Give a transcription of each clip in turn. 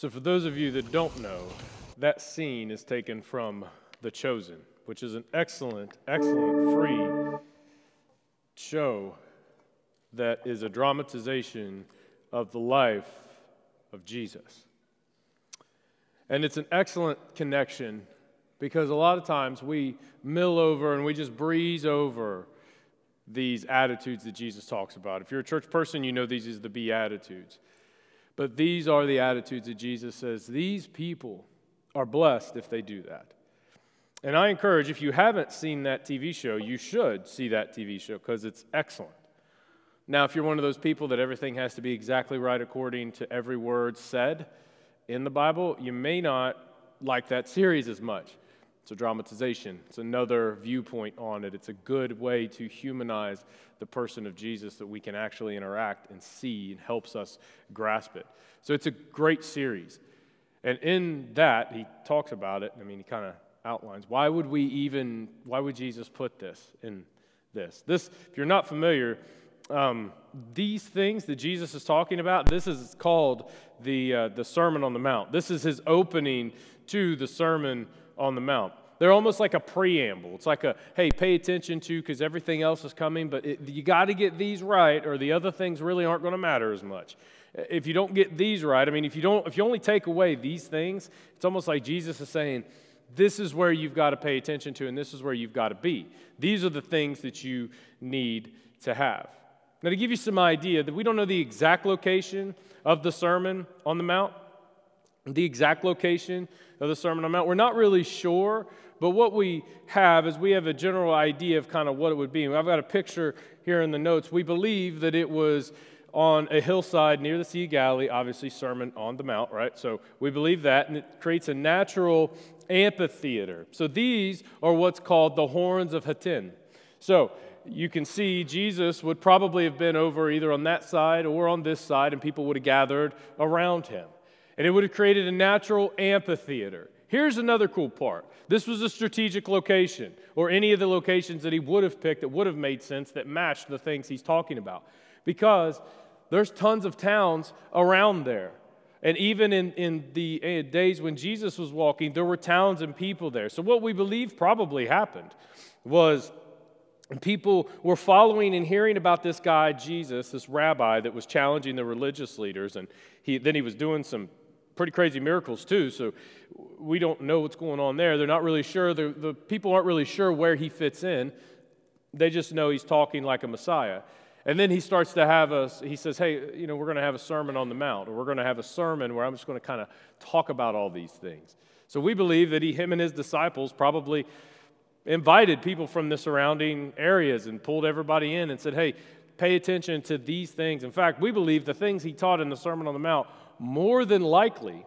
So, for those of you that don't know, that scene is taken from The Chosen, which is an excellent, excellent free show that is a dramatization of the life of Jesus. And it's an excellent connection because a lot of times we mill over and we just breeze over these attitudes that Jesus talks about. If you're a church person, you know these is the Beatitudes. But these are the attitudes that Jesus says these people are blessed if they do that. And I encourage, if you haven't seen that TV show, you should see that TV show because it's excellent. Now, if you're one of those people that everything has to be exactly right according to every word said in the Bible, you may not like that series as much. It's a dramatization, it's another viewpoint on it. It's a good way to humanize the person of Jesus that we can actually interact and see and helps us grasp it. So it's a great series. And in that, he talks about it. I mean, he kind of outlines why would we even, why would Jesus put this in this? This, if you're not familiar, um, these things that Jesus is talking about, this is called the, uh, the Sermon on the Mount. This is his opening to the Sermon on the Mount. They're almost like a preamble. It's like a, hey, pay attention to because everything else is coming, but it, you got to get these right or the other things really aren't going to matter as much. If you don't get these right, I mean, if you don't, if you only take away these things, it's almost like Jesus is saying, this is where you've got to pay attention to and this is where you've got to be. These are the things that you need to have. Now, to give you some idea that we don't know the exact location of the Sermon on the Mount, the exact location of the Sermon on Mount, we're not really sure, but what we have is we have a general idea of kind of what it would be. I've got a picture here in the notes. We believe that it was on a hillside near the Sea of Galilee, obviously, Sermon on the Mount, right? So we believe that, and it creates a natural amphitheater. So these are what's called the horns of Hattin. So you can see Jesus would probably have been over either on that side or on this side, and people would have gathered around him. And it would have created a natural amphitheater. Here's another cool part this was a strategic location, or any of the locations that he would have picked that would have made sense that matched the things he's talking about. Because there's tons of towns around there. And even in, in the eh, days when Jesus was walking, there were towns and people there. So, what we believe probably happened was people were following and hearing about this guy, Jesus, this rabbi that was challenging the religious leaders. And he, then he was doing some pretty crazy miracles too. So we don't know what's going on there. They're not really sure. The, the people aren't really sure where he fits in. They just know he's talking like a Messiah. And then he starts to have a, he says, hey, you know, we're going to have a sermon on the Mount, or we're going to have a sermon where I'm just going to kind of talk about all these things. So we believe that he, him and his disciples probably invited people from the surrounding areas and pulled everybody in and said, hey, pay attention to these things. In fact, we believe the things he taught in the Sermon on the Mount more than likely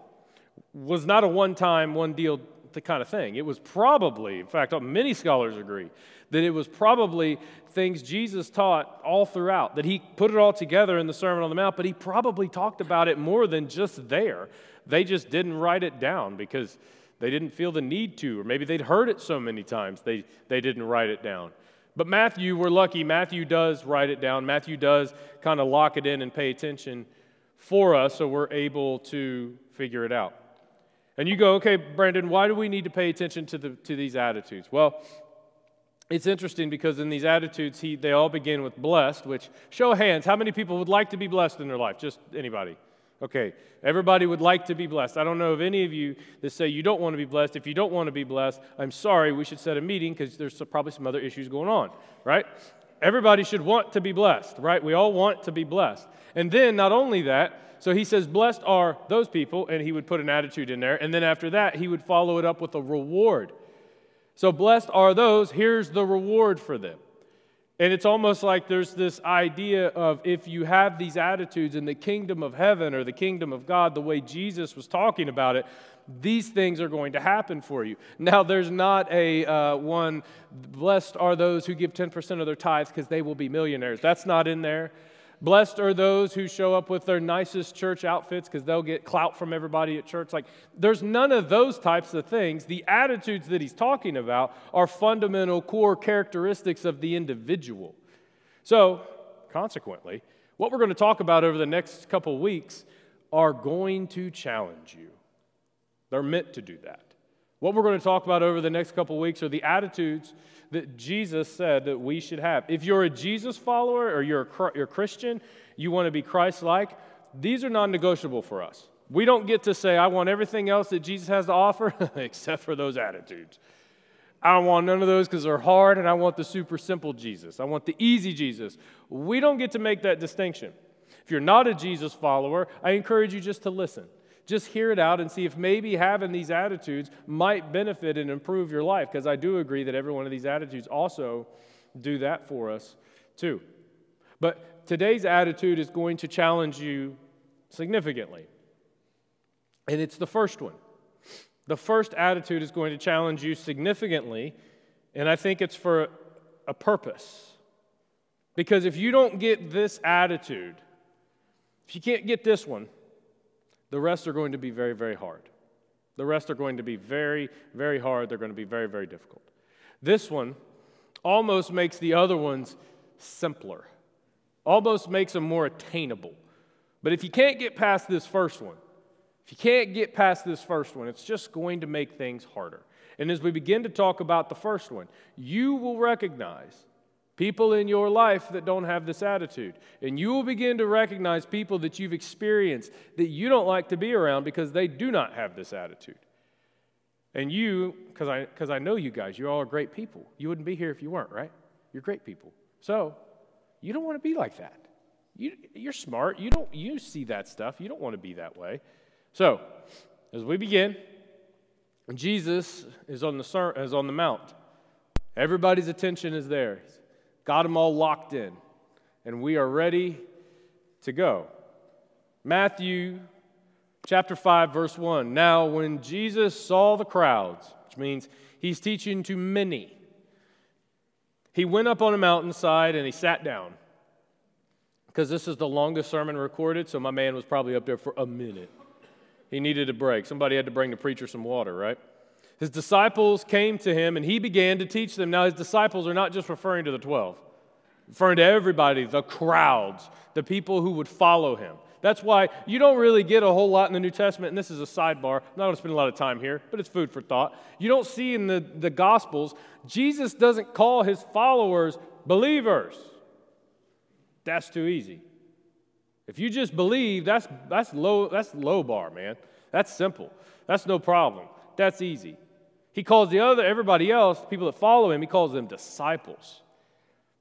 was not a one time, one deal kind of thing. It was probably, in fact, many scholars agree, that it was probably things Jesus taught all throughout, that he put it all together in the Sermon on the Mount, but he probably talked about it more than just there. They just didn't write it down because they didn't feel the need to, or maybe they'd heard it so many times they, they didn't write it down. But Matthew, we're lucky, Matthew does write it down. Matthew does kind of lock it in and pay attention for us so we're able to figure it out. And you go, okay, Brandon, why do we need to pay attention to, the, to these attitudes? Well, it's interesting because in these attitudes, he, they all begin with blessed, which, show hands, how many people would like to be blessed in their life? Just anybody. Okay, everybody would like to be blessed. I don't know of any of you that say you don't want to be blessed. If you don't want to be blessed, I'm sorry, we should set a meeting because there's probably some other issues going on, right? Everybody should want to be blessed, right? We all want to be blessed. And then, not only that, so he says, Blessed are those people, and he would put an attitude in there. And then after that, he would follow it up with a reward. So, blessed are those, here's the reward for them. And it's almost like there's this idea of if you have these attitudes in the kingdom of heaven or the kingdom of God, the way Jesus was talking about it, these things are going to happen for you. Now, there's not a uh, one, blessed are those who give 10% of their tithes because they will be millionaires. That's not in there. Blessed are those who show up with their nicest church outfits because they'll get clout from everybody at church. Like, there's none of those types of things. The attitudes that he's talking about are fundamental core characteristics of the individual. So, consequently, what we're going to talk about over the next couple weeks are going to challenge you. They're meant to do that. What we're going to talk about over the next couple weeks are the attitudes that Jesus said that we should have. If you're a Jesus follower or you're a, you're a Christian, you want to be Christ like, these are non negotiable for us. We don't get to say, I want everything else that Jesus has to offer except for those attitudes. I don't want none of those because they're hard, and I want the super simple Jesus. I want the easy Jesus. We don't get to make that distinction. If you're not a Jesus follower, I encourage you just to listen. Just hear it out and see if maybe having these attitudes might benefit and improve your life, because I do agree that every one of these attitudes also do that for us too. But today's attitude is going to challenge you significantly. And it's the first one. The first attitude is going to challenge you significantly, and I think it's for a purpose. Because if you don't get this attitude, if you can't get this one, the rest are going to be very, very hard. The rest are going to be very, very hard. They're going to be very, very difficult. This one almost makes the other ones simpler, almost makes them more attainable. But if you can't get past this first one, if you can't get past this first one, it's just going to make things harder. And as we begin to talk about the first one, you will recognize people in your life that don't have this attitude. And you will begin to recognize people that you've experienced that you don't like to be around because they do not have this attitude. And you, because I, cause I know you guys, you all are great people. You wouldn't be here if you weren't, right? You're great people. So you don't want to be like that. You, you're smart. You, don't, you see that stuff. You don't want to be that way. So, as we begin, Jesus is on the, is on the mount. Everybody's attention is there. Got them all locked in, and we are ready to go. Matthew chapter 5, verse 1. Now, when Jesus saw the crowds, which means he's teaching to many, he went up on a mountainside and he sat down. Because this is the longest sermon recorded, so my man was probably up there for a minute. He needed a break. Somebody had to bring the preacher some water, right? His disciples came to him and he began to teach them. Now, his disciples are not just referring to the 12, referring to everybody, the crowds, the people who would follow him. That's why you don't really get a whole lot in the New Testament, and this is a sidebar. I'm not going to spend a lot of time here, but it's food for thought. You don't see in the, the Gospels, Jesus doesn't call his followers believers. That's too easy. If you just believe, that's, that's, low, that's low bar, man. That's simple. That's no problem. That's easy. He calls the other, everybody else, people that follow him, he calls them disciples.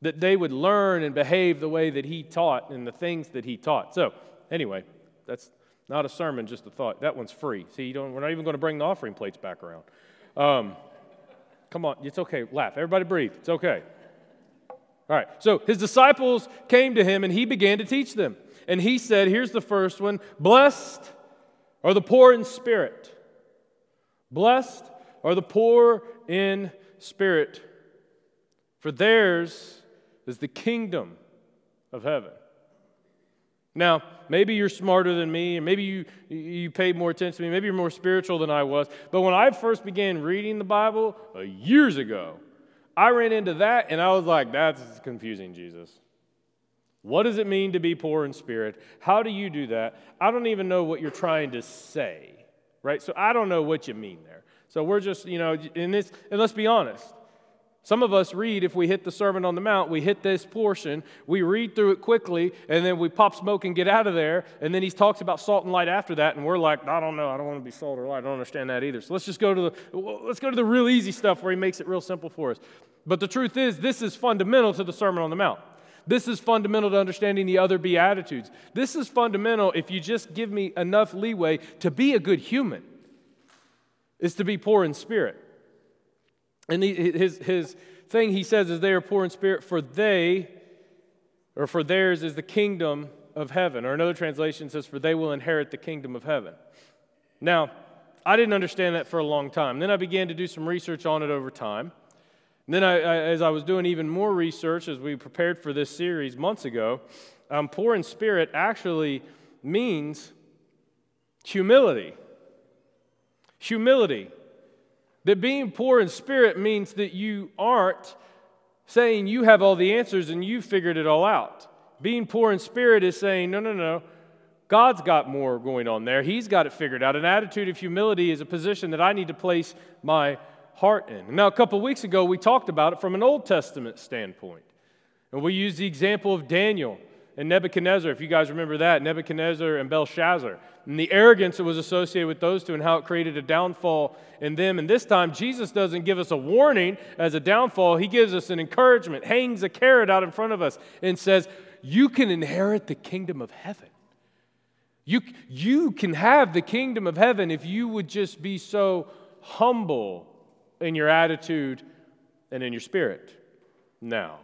That they would learn and behave the way that he taught and the things that he taught. So, anyway, that's not a sermon, just a thought. That one's free. See, we're not even going to bring the offering plates back around. Um, come on, it's okay. Laugh. Everybody breathe. It's okay. All right, so his disciples came to him and he began to teach them. And he said, here's the first one Blessed are the poor in spirit. Blessed are the poor in spirit, for theirs is the kingdom of heaven. Now, maybe you're smarter than me, and maybe you, you paid more attention to me, maybe you're more spiritual than I was. But when I first began reading the Bible uh, years ago, I ran into that and I was like, that's confusing, Jesus. What does it mean to be poor in spirit? How do you do that? I don't even know what you're trying to say, right? So I don't know what you mean there. So we're just, you know, in this, and let's be honest. Some of us read, if we hit the Sermon on the Mount, we hit this portion, we read through it quickly, and then we pop smoke and get out of there. And then he talks about salt and light after that, and we're like, I don't know, I don't want to be salt or light, I don't understand that either. So let's just go to the let's go to the real easy stuff where he makes it real simple for us. But the truth is, this is fundamental to the Sermon on the Mount. This is fundamental to understanding the other Beatitudes. This is fundamental if you just give me enough leeway to be a good human, is to be poor in spirit. And his, his thing he says is they are poor in spirit, for they, or for theirs is the kingdom of heaven. Or another translation says, for they will inherit the kingdom of heaven. Now, I didn't understand that for a long time. Then I began to do some research on it over time. And then, I, I, as I was doing even more research as we prepared for this series months ago, um, poor in spirit actually means humility. Humility. That being poor in spirit means that you aren't saying you have all the answers and you figured it all out. Being poor in spirit is saying, no, no, no, God's got more going on there. He's got it figured out. An attitude of humility is a position that I need to place my heart in. Now, a couple weeks ago, we talked about it from an Old Testament standpoint. And we used the example of Daniel and Nebuchadnezzar, if you guys remember that, Nebuchadnezzar and Belshazzar, and the arrogance that was associated with those two and how it created a downfall in them. And this time, Jesus doesn't give us a warning as a downfall, He gives us an encouragement, hangs a carrot out in front of us, and says, You can inherit the kingdom of heaven. You, you can have the kingdom of heaven if you would just be so humble in your attitude and in your spirit. Now,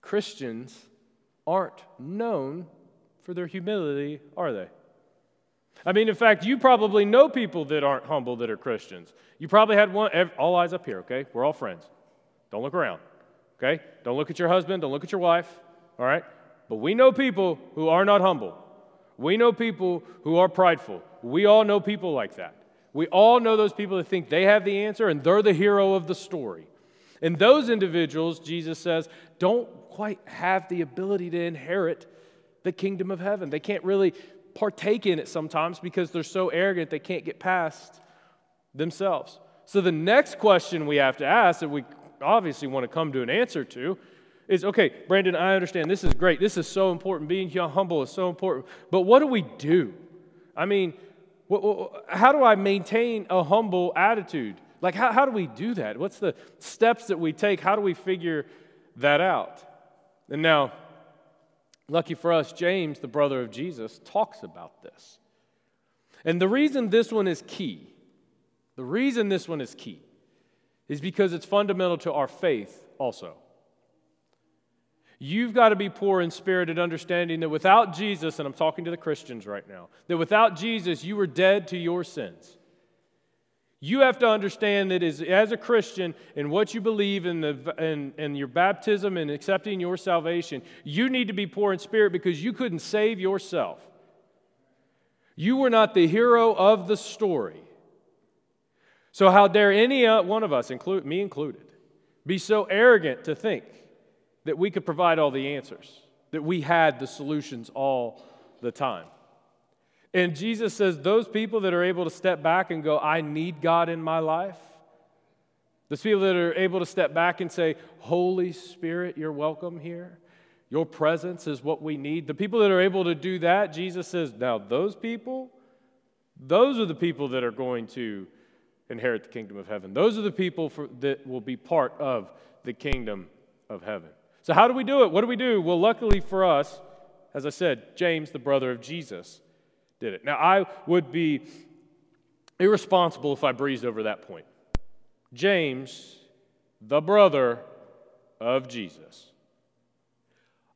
Christians aren't known for their humility, are they? I mean, in fact, you probably know people that aren't humble that are Christians. You probably had one, all eyes up here, okay? We're all friends. Don't look around, okay? Don't look at your husband, don't look at your wife, all right? But we know people who are not humble. We know people who are prideful. We all know people like that. We all know those people that think they have the answer and they're the hero of the story. And those individuals, Jesus says, don't quite have the ability to inherit the kingdom of heaven. They can't really partake in it sometimes because they're so arrogant they can't get past themselves. So the next question we have to ask that we obviously want to come to an answer to is okay, Brandon, I understand this is great. This is so important. Being humble is so important. But what do we do? I mean, how do I maintain a humble attitude? Like, how, how do we do that? What's the steps that we take? How do we figure that out? And now, lucky for us, James, the brother of Jesus, talks about this. And the reason this one is key, the reason this one is key, is because it's fundamental to our faith also. You've got to be poor in spirit and understanding that without Jesus, and I'm talking to the Christians right now, that without Jesus, you were dead to your sins. You have to understand that as, as a Christian, in what you believe in, the, in, in your baptism and accepting your salvation, you need to be poor in spirit because you couldn't save yourself. You were not the hero of the story. So, how dare any uh, one of us, include, me included, be so arrogant to think that we could provide all the answers, that we had the solutions all the time. And Jesus says, those people that are able to step back and go, I need God in my life, those people that are able to step back and say, Holy Spirit, you're welcome here. Your presence is what we need. The people that are able to do that, Jesus says, now those people, those are the people that are going to inherit the kingdom of heaven. Those are the people for, that will be part of the kingdom of heaven. So, how do we do it? What do we do? Well, luckily for us, as I said, James, the brother of Jesus, did it. Now, I would be irresponsible if I breezed over that point. James, the brother of Jesus.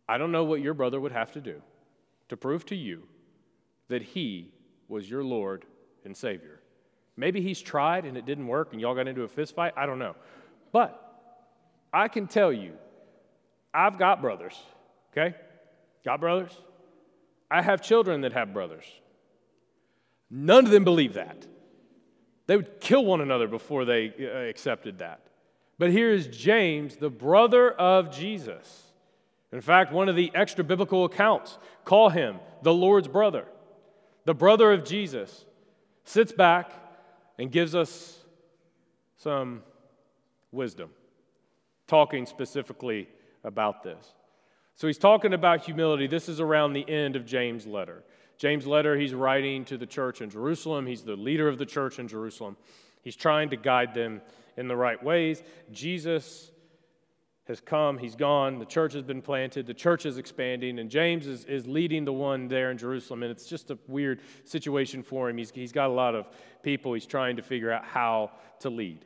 I don't know what your brother would have to do to prove to you that he was your Lord and Savior. Maybe he's tried and it didn't work and y'all got into a fist fight. I don't know. But I can tell you I've got brothers, okay? Got brothers? I have children that have brothers. None of them believe that. They would kill one another before they uh, accepted that. But here is James, the brother of Jesus. In fact, one of the extra biblical accounts call him the Lord's brother, the brother of Jesus, sits back and gives us some wisdom, talking specifically about this. So he's talking about humility. This is around the end of James' letter. James' letter, he's writing to the church in Jerusalem. He's the leader of the church in Jerusalem. He's trying to guide them in the right ways. Jesus has come, he's gone, the church has been planted, the church is expanding, and James is, is leading the one there in Jerusalem. And it's just a weird situation for him. He's, he's got a lot of people he's trying to figure out how to lead.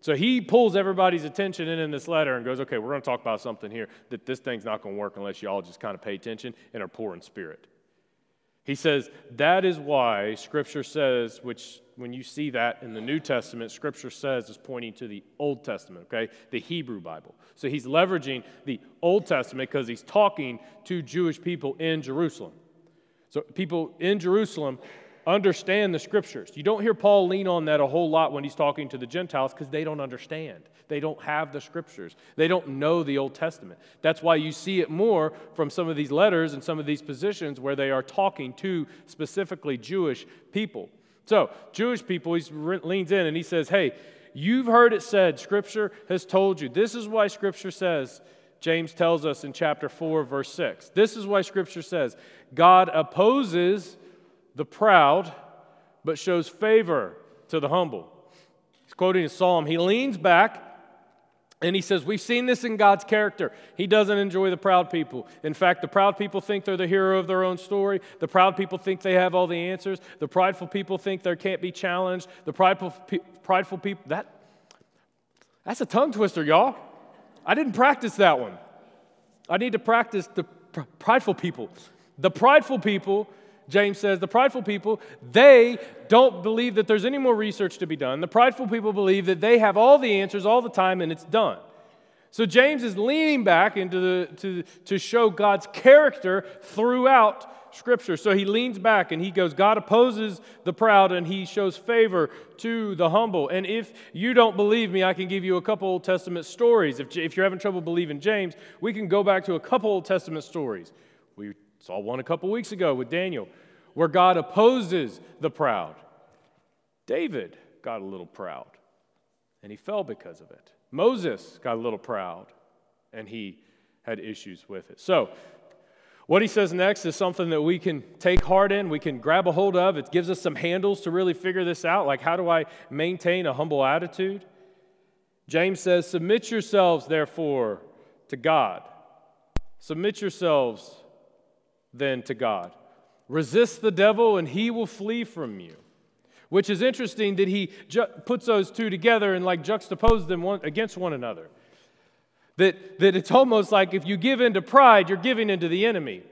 So he pulls everybody's attention in in this letter and goes, okay, we're going to talk about something here that this thing's not going to work unless you all just kind of pay attention and are poor in spirit. He says, that is why Scripture says, which when you see that in the New Testament, Scripture says is pointing to the Old Testament, okay? The Hebrew Bible. So he's leveraging the Old Testament because he's talking to Jewish people in Jerusalem. So people in Jerusalem understand the scriptures. You don't hear Paul lean on that a whole lot when he's talking to the Gentiles because they don't understand. They don't have the scriptures. They don't know the Old Testament. That's why you see it more from some of these letters and some of these positions where they are talking to specifically Jewish people. So, Jewish people, he leans in and he says, Hey, you've heard it said, Scripture has told you. This is why Scripture says, James tells us in chapter 4, verse 6. This is why Scripture says, God opposes the proud, but shows favor to the humble. He's quoting a psalm. He leans back and he says, We've seen this in God's character. He doesn't enjoy the proud people. In fact, the proud people think they're the hero of their own story. The proud people think they have all the answers. The prideful people think they can't be challenged. The prideful, prideful people, that, that's a tongue twister, y'all. I didn't practice that one. I need to practice the prideful people. The prideful people James says, the prideful people, they don't believe that there's any more research to be done. The prideful people believe that they have all the answers all the time and it's done. So James is leaning back into the, to, to show God's character throughout Scripture. So he leans back and he goes, God opposes the proud and he shows favor to the humble. And if you don't believe me, I can give you a couple Old Testament stories. If, if you're having trouble believing James, we can go back to a couple Old Testament stories. We Saw one a couple weeks ago with Daniel, where God opposes the proud. David got a little proud, and he fell because of it. Moses got a little proud, and he had issues with it. So, what he says next is something that we can take heart in, we can grab a hold of. It gives us some handles to really figure this out. Like, how do I maintain a humble attitude? James says, Submit yourselves, therefore, to God. Submit yourselves than to God. Resist the devil and he will flee from you. Which is interesting that he ju- puts those two together and like juxtaposes them one, against one another. That, that it's almost like if you give in to pride, you're giving into the enemy.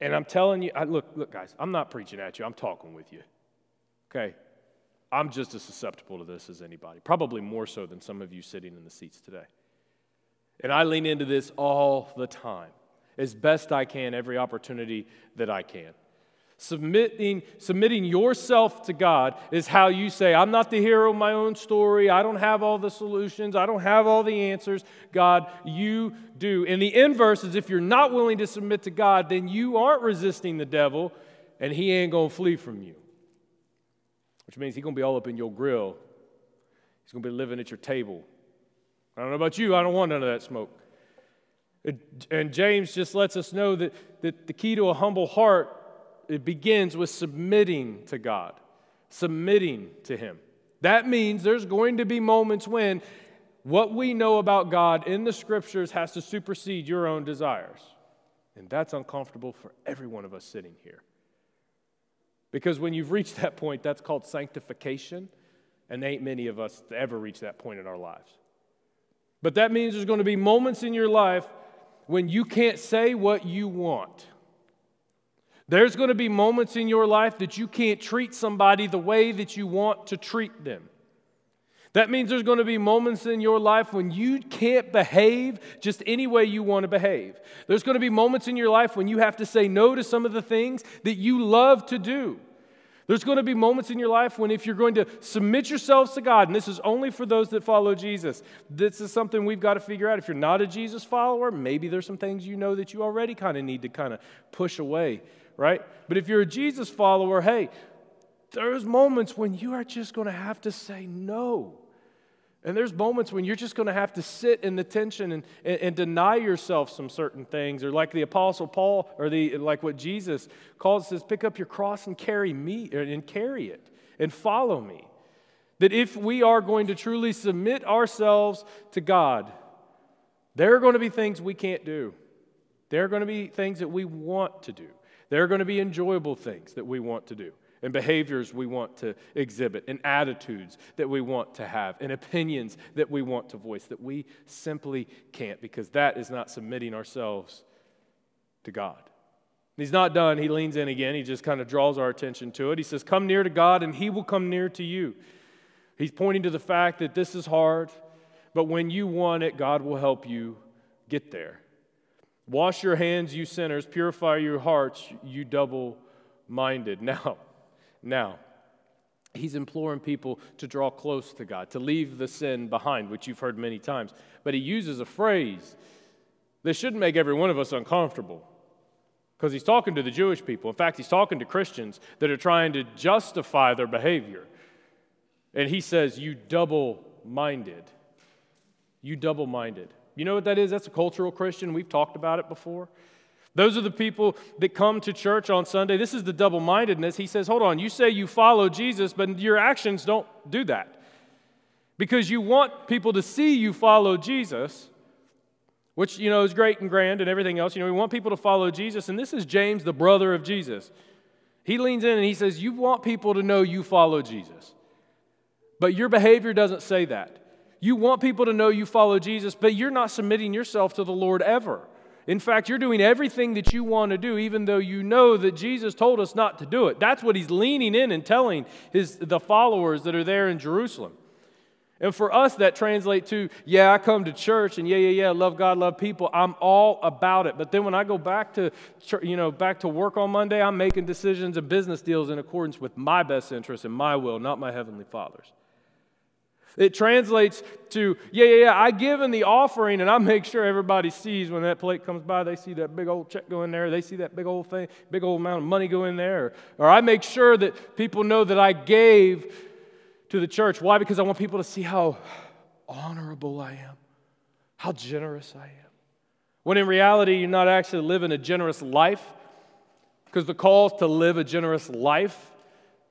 And I'm telling you, I, look, look, guys, I'm not preaching at you, I'm talking with you. Okay? I'm just as susceptible to this as anybody, probably more so than some of you sitting in the seats today. And I lean into this all the time, as best I can, every opportunity that I can. Submitting, submitting yourself to God is how you say, I'm not the hero of my own story. I don't have all the solutions. I don't have all the answers. God, you do. And the inverse is if you're not willing to submit to God, then you aren't resisting the devil and he ain't going to flee from you. Which means he's going to be all up in your grill. He's going to be living at your table. I don't know about you, I don't want none of that smoke. Uh, and James just lets us know that, that the key to a humble heart it begins with submitting to God, submitting to Him. That means there's going to be moments when what we know about God in the scriptures has to supersede your own desires. And that's uncomfortable for every one of us sitting here. Because when you've reached that point, that's called sanctification, and ain't many of us ever reach that point in our lives. But that means there's going to be moments in your life when you can't say what you want. There's going to be moments in your life that you can't treat somebody the way that you want to treat them. That means there's going to be moments in your life when you can't behave just any way you want to behave. There's going to be moments in your life when you have to say no to some of the things that you love to do. There's going to be moments in your life when, if you're going to submit yourselves to God, and this is only for those that follow Jesus, this is something we've got to figure out. If you're not a Jesus follower, maybe there's some things you know that you already kind of need to kind of push away, right? But if you're a Jesus follower, hey, there's moments when you are just going to have to say no. And there's moments when you're just going to have to sit in the tension and, and, and, deny yourself some certain things. Or like the Apostle Paul, or the, like what Jesus calls says, pick up your cross and carry me and carry it and follow me. That if we are going to truly submit ourselves to God, there are going to be things we can't do. There are going to be things that we want to do. There are going to be enjoyable things that we want to do and behaviors we want to exhibit, and attitudes that we want to have, and opinions that we want to voice that we simply can't because that is not submitting ourselves to God. He's not done. He leans in again. He just kind of draws our attention to it. He says, Come near to God, and He will come near to you. He's pointing to the fact that this is hard, but when you want it, God will help you get there. Wash your hands, you sinners. Purify your hearts, you double minded. Now, now, he's imploring people to draw close to God, to leave the sin behind, which you've heard many times. But he uses a phrase that shouldn't make every one of us uncomfortable because he's talking to the Jewish people. In fact, he's talking to Christians that are trying to justify their behavior. And he says, You double minded. You double minded. You know what that is? That's a cultural Christian. We've talked about it before. Those are the people that come to church on Sunday. This is the double mindedness. He says, Hold on, you say you follow Jesus, but your actions don't do that. Because you want people to see you follow Jesus, which, you know, is great and grand and everything else. You know, we want people to follow Jesus. And this is James, the brother of Jesus. He leans in and he says, You want people to know you follow Jesus. But your behavior doesn't say that. You want people to know you follow Jesus, but you're not submitting yourself to the Lord ever. In fact, you're doing everything that you want to do, even though you know that Jesus told us not to do it. That's what he's leaning in and telling his, the followers that are there in Jerusalem. And for us, that translates to, yeah, I come to church and yeah, yeah, yeah, love God, love people. I'm all about it. But then when I go back to, you know, back to work on Monday, I'm making decisions and business deals in accordance with my best interests and my will, not my heavenly Father's. It translates to, yeah, yeah, yeah, I give in the offering and I make sure everybody sees when that plate comes by, they see that big old check go in there, they see that big old thing, big old amount of money go in there. Or, I make sure that people know that I gave to the church. Why? Because I want people to see how honorable I am, how generous I am. When in reality, you're not actually living a generous life, because the call is to live a generous life,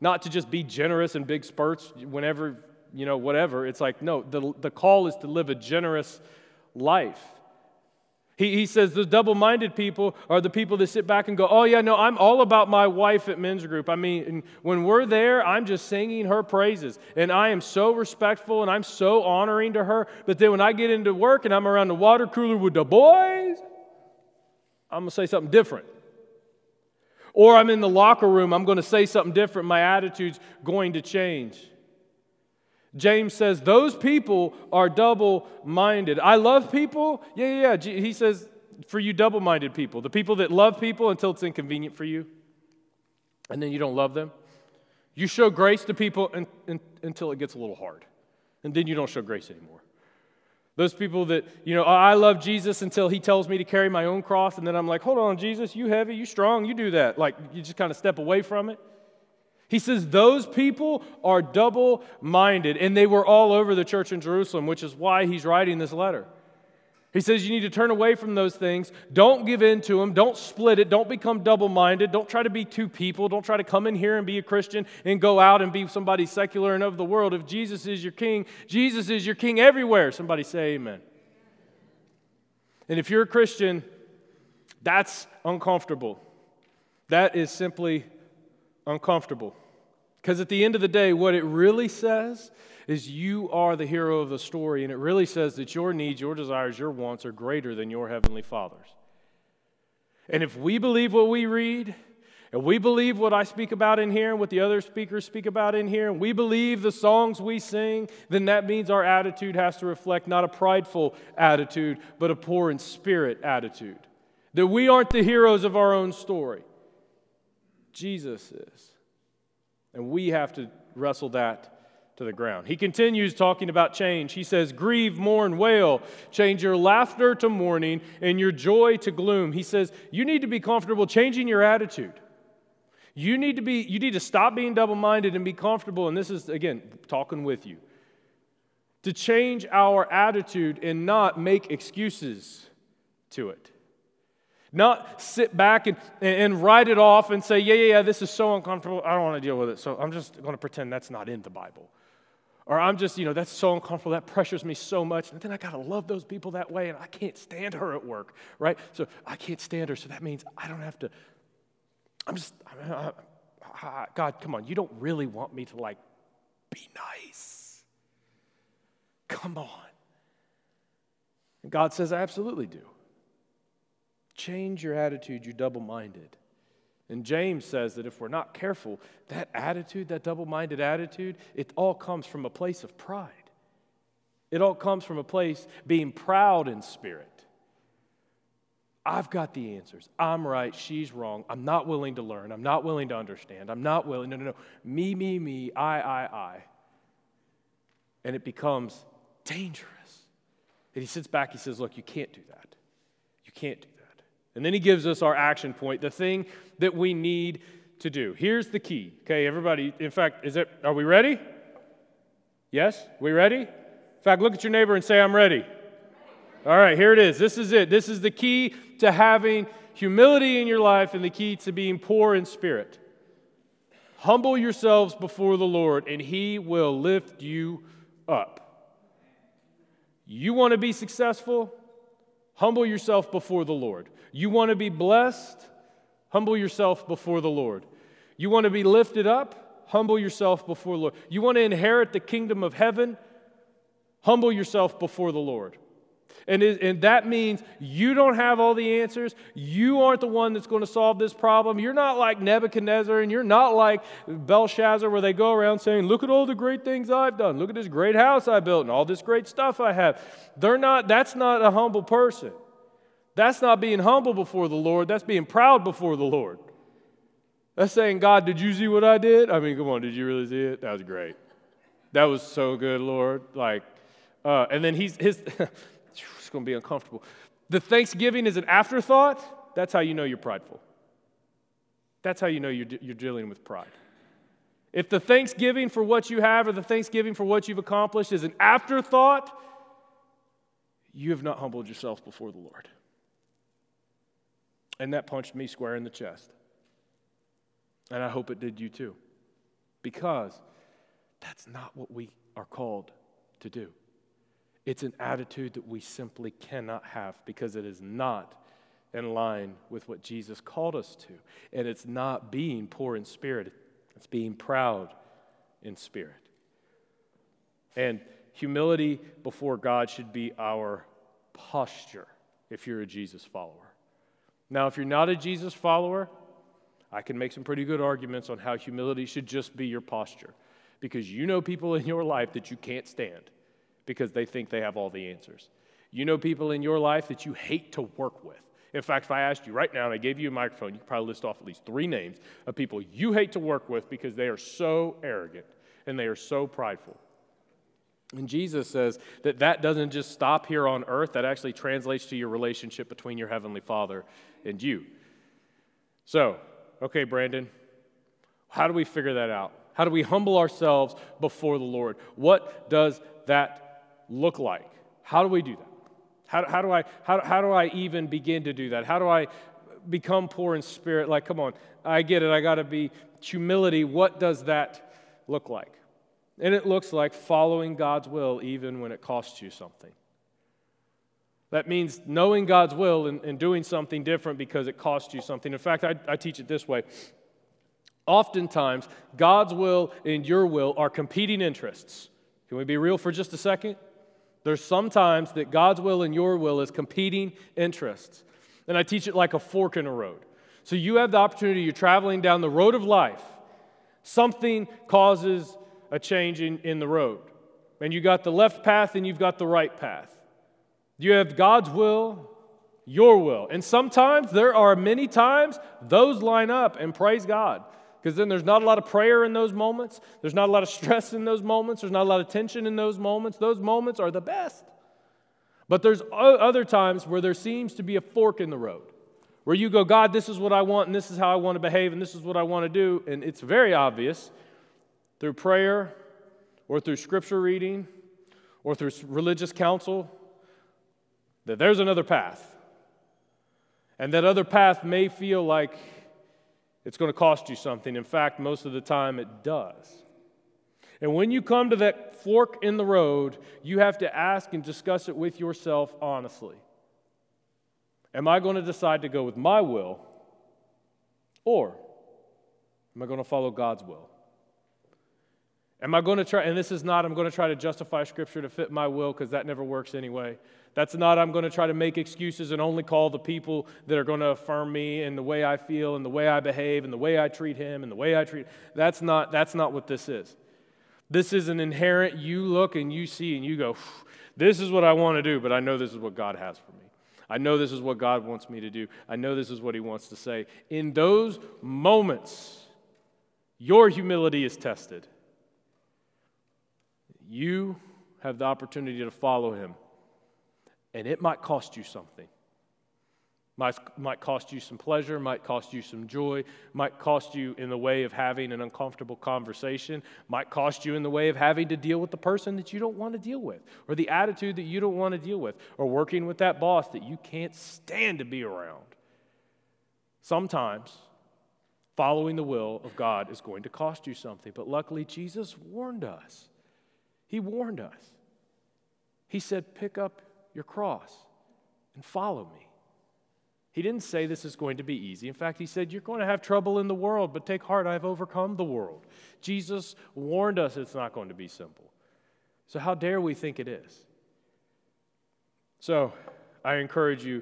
not to just be generous in big spurts whenever you know, whatever. It's like, no, the, the call is to live a generous life. He, he says the double minded people are the people that sit back and go, Oh, yeah, no, I'm all about my wife at men's group. I mean, when we're there, I'm just singing her praises. And I am so respectful and I'm so honoring to her. But then when I get into work and I'm around the water cooler with the boys, I'm going to say something different. Or I'm in the locker room, I'm going to say something different. My attitude's going to change. James says those people are double minded. I love people. Yeah, yeah, yeah. He says for you double minded people, the people that love people until it's inconvenient for you, and then you don't love them. You show grace to people in, in, until it gets a little hard, and then you don't show grace anymore. Those people that, you know, I love Jesus until he tells me to carry my own cross, and then I'm like, hold on, Jesus, you heavy, you strong, you do that. Like, you just kind of step away from it. He says those people are double minded, and they were all over the church in Jerusalem, which is why he's writing this letter. He says you need to turn away from those things. Don't give in to them. Don't split it. Don't become double minded. Don't try to be two people. Don't try to come in here and be a Christian and go out and be somebody secular and of the world. If Jesus is your king, Jesus is your king everywhere. Somebody say amen. And if you're a Christian, that's uncomfortable. That is simply uncomfortable. Because at the end of the day, what it really says is you are the hero of the story, and it really says that your needs, your desires, your wants are greater than your heavenly Father's. And if we believe what we read, and we believe what I speak about in here and what the other speakers speak about in here, and we believe the songs we sing, then that means our attitude has to reflect not a prideful attitude, but a poor in spirit attitude. That we aren't the heroes of our own story, Jesus is. And we have to wrestle that to the ground. He continues talking about change. He says, Grieve, mourn, wail. Change your laughter to mourning and your joy to gloom. He says, You need to be comfortable changing your attitude. You need to be, you need to stop being double-minded and be comfortable. And this is, again, talking with you. To change our attitude and not make excuses to it. Not sit back and, and write it off and say, yeah, yeah, yeah, this is so uncomfortable. I don't want to deal with it. So I'm just going to pretend that's not in the Bible. Or I'm just, you know, that's so uncomfortable. That pressures me so much. And then I got to love those people that way. And I can't stand her at work, right? So I can't stand her. So that means I don't have to. I'm just, I, I, God, come on. You don't really want me to like be nice. Come on. And God says, I absolutely do. Change your attitude, you're double minded. And James says that if we're not careful, that attitude, that double minded attitude, it all comes from a place of pride. It all comes from a place being proud in spirit. I've got the answers. I'm right. She's wrong. I'm not willing to learn. I'm not willing to understand. I'm not willing. No, no, no. Me, me, me. I, I, I. And it becomes dangerous. And he sits back. He says, Look, you can't do that. You can't do. And then he gives us our action point, the thing that we need to do. Here's the key. Okay, everybody. In fact, is it, are we ready? Yes? We ready? In fact, look at your neighbor and say, I'm ready. All right, here it is. This is it. This is the key to having humility in your life and the key to being poor in spirit. Humble yourselves before the Lord, and He will lift you up. You want to be successful? Humble yourself before the Lord. You want to be blessed? Humble yourself before the Lord. You want to be lifted up? Humble yourself before the Lord. You want to inherit the kingdom of heaven? Humble yourself before the Lord. And, it, and that means you don't have all the answers. You aren't the one that's going to solve this problem. You're not like Nebuchadnezzar and you're not like Belshazzar, where they go around saying, Look at all the great things I've done. Look at this great house I built and all this great stuff I have. They're not, that's not a humble person. That's not being humble before the Lord. That's being proud before the Lord. That's saying, God, did you see what I did? I mean, come on, did you really see it? That was great. That was so good, Lord. Like, uh, and then he's his it's going to be uncomfortable. The thanksgiving is an afterthought. That's how you know you're prideful. That's how you know you're, you're dealing with pride. If the thanksgiving for what you have or the thanksgiving for what you've accomplished is an afterthought, you have not humbled yourself before the Lord. And that punched me square in the chest. And I hope it did you too. Because that's not what we are called to do. It's an attitude that we simply cannot have because it is not in line with what Jesus called us to. And it's not being poor in spirit, it's being proud in spirit. And humility before God should be our posture if you're a Jesus follower. Now, if you're not a Jesus follower, I can make some pretty good arguments on how humility should just be your posture because you know people in your life that you can't stand because they think they have all the answers. You know people in your life that you hate to work with. In fact, if I asked you right now and I gave you a microphone, you could probably list off at least three names of people you hate to work with because they are so arrogant and they are so prideful. And Jesus says that that doesn't just stop here on earth, that actually translates to your relationship between your Heavenly Father and you. So, okay, Brandon, how do we figure that out? How do we humble ourselves before the Lord? What does that look like? How do we do that? How, how, do I, how, how do I even begin to do that? How do I become poor in spirit? Like, come on, I get it. I got to be humility. What does that look like? And it looks like following God's will even when it costs you something. That means knowing God's will and, and doing something different because it costs you something. In fact, I, I teach it this way. Oftentimes, God's will and your will are competing interests. Can we be real for just a second? There's sometimes that God's will and your will is competing interests. And I teach it like a fork in a road. So you have the opportunity, you're traveling down the road of life, something causes a change in, in the road. And you got the left path and you've got the right path. You have God's will, your will. And sometimes, there are many times, those line up, and praise God. Because then there's not a lot of prayer in those moments. There's not a lot of stress in those moments. There's not a lot of tension in those moments. Those moments are the best. But there's other times where there seems to be a fork in the road, where you go, God, this is what I want, and this is how I want to behave, and this is what I want to do. And it's very obvious through prayer or through scripture reading or through religious counsel that there's another path. And that other path may feel like it's going to cost you something. In fact, most of the time it does. And when you come to that fork in the road, you have to ask and discuss it with yourself honestly. Am I going to decide to go with my will, or am I going to follow God's will? Am I going to try, and this is not, I'm going to try to justify Scripture to fit my will because that never works anyway. That's not, I'm going to try to make excuses and only call the people that are going to affirm me and the way I feel and the way I behave and the way I treat him and the way I treat. That's not, that's not what this is. This is an inherent, you look and you see and you go, this is what I want to do, but I know this is what God has for me. I know this is what God wants me to do. I know this is what He wants to say. In those moments, your humility is tested. You have the opportunity to follow Him, and it might cost you something. Might, might cost you some pleasure, might cost you some joy, might cost you in the way of having an uncomfortable conversation, might cost you in the way of having to deal with the person that you don't want to deal with, or the attitude that you don't want to deal with, or working with that boss that you can't stand to be around. Sometimes following the will of God is going to cost you something, but luckily Jesus warned us. He warned us. He said, Pick up your cross and follow me. He didn't say this is going to be easy. In fact, he said, You're going to have trouble in the world, but take heart, I've overcome the world. Jesus warned us it's not going to be simple. So, how dare we think it is? So, I encourage you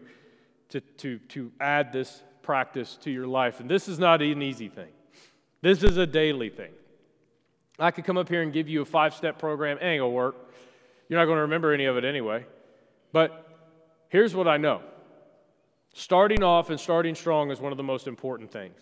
to, to, to add this practice to your life. And this is not an easy thing, this is a daily thing. I could come up here and give you a five step program, it ain't gonna work. You're not gonna remember any of it anyway. But here's what I know Starting off and starting strong is one of the most important things.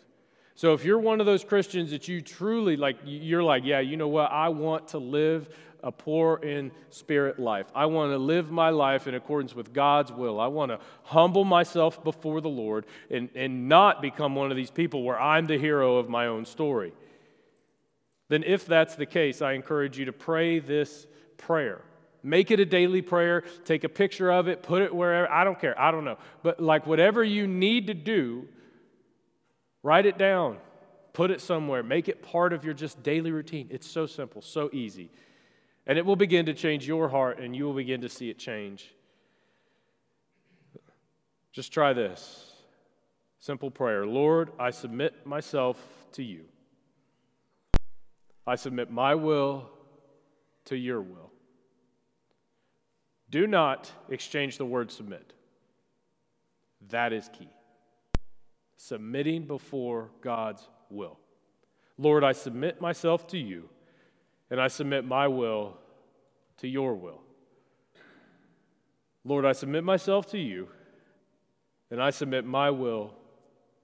So if you're one of those Christians that you truly like, you're like, yeah, you know what? I want to live a poor in spirit life. I want to live my life in accordance with God's will. I want to humble myself before the Lord and, and not become one of these people where I'm the hero of my own story. Then, if that's the case, I encourage you to pray this prayer. Make it a daily prayer. Take a picture of it, put it wherever. I don't care. I don't know. But like whatever you need to do, write it down. Put it somewhere. Make it part of your just daily routine. It's so simple, so easy. And it will begin to change your heart, and you will begin to see it change. Just try this simple prayer Lord, I submit myself to you. I submit my will to your will. Do not exchange the word submit. That is key. Submitting before God's will. Lord, I submit myself to you, and I submit my will to your will. Lord, I submit myself to you, and I submit my will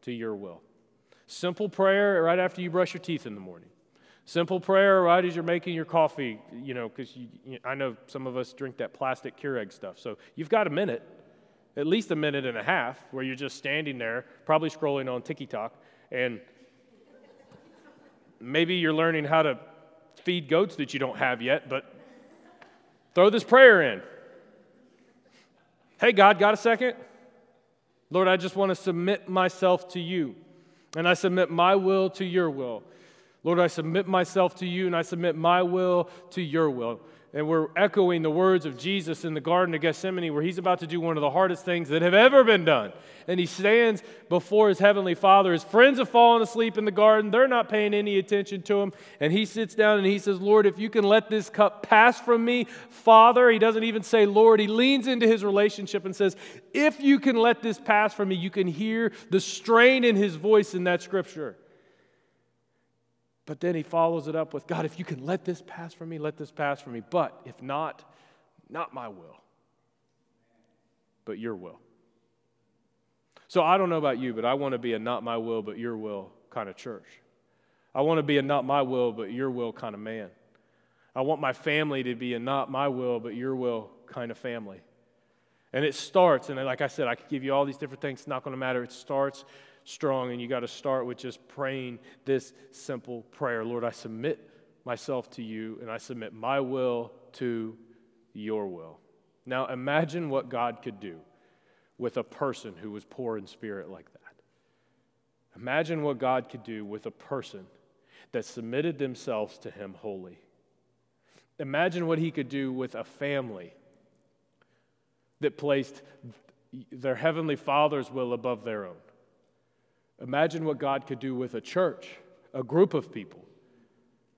to your will. Simple prayer right after you brush your teeth in the morning. Simple prayer right as you're making your coffee, you know, because you I know some of us drink that plastic Keurig stuff. So you've got a minute, at least a minute and a half, where you're just standing there, probably scrolling on TikTok, and maybe you're learning how to feed goats that you don't have yet, but throw this prayer in. Hey, God, got a second? Lord, I just want to submit myself to you, and I submit my will to your will. Lord, I submit myself to you and I submit my will to your will. And we're echoing the words of Jesus in the Garden of Gethsemane, where he's about to do one of the hardest things that have ever been done. And he stands before his heavenly Father. His friends have fallen asleep in the garden, they're not paying any attention to him. And he sits down and he says, Lord, if you can let this cup pass from me, Father, he doesn't even say, Lord. He leans into his relationship and says, If you can let this pass from me, you can hear the strain in his voice in that scripture. But then he follows it up with God, if you can let this pass from me, let this pass from me. But if not, not my will, but your will. So I don't know about you, but I want to be a not my will, but your will kind of church. I want to be a not my will, but your will kind of man. I want my family to be a not my will, but your will kind of family. And it starts, and like I said, I could give you all these different things, it's not going to matter. It starts strong, and you got to start with just praying this simple prayer Lord, I submit myself to you, and I submit my will to your will. Now, imagine what God could do with a person who was poor in spirit like that. Imagine what God could do with a person that submitted themselves to Him wholly. Imagine what He could do with a family that placed their heavenly Father's will above their own. Imagine what God could do with a church, a group of people.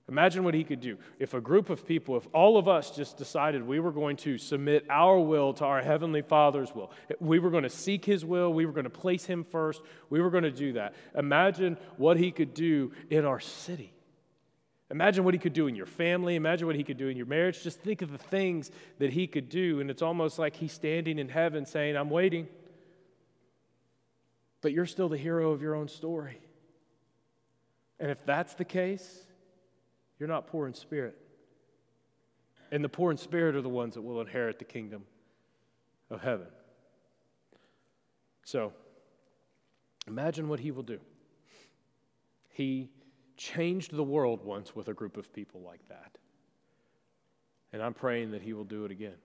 Imagine what he could do if a group of people, if all of us just decided we were going to submit our will to our Heavenly Father's will. We were going to seek his will, we were going to place him first, we were going to do that. Imagine what he could do in our city. Imagine what he could do in your family. Imagine what he could do in your marriage. Just think of the things that he could do. And it's almost like he's standing in heaven saying, I'm waiting. But you're still the hero of your own story. And if that's the case, you're not poor in spirit. And the poor in spirit are the ones that will inherit the kingdom of heaven. So, imagine what he will do. He changed the world once with a group of people like that. And I'm praying that he will do it again.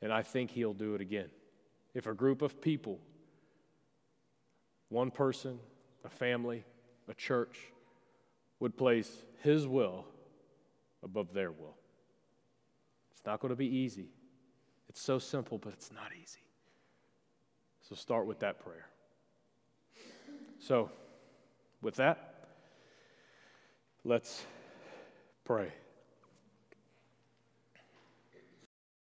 And I think he'll do it again. If a group of people, one person, a family, a church, would place his will above their will. It's not going to be easy. It's so simple, but it's not easy. So start with that prayer. So, with that, let's pray.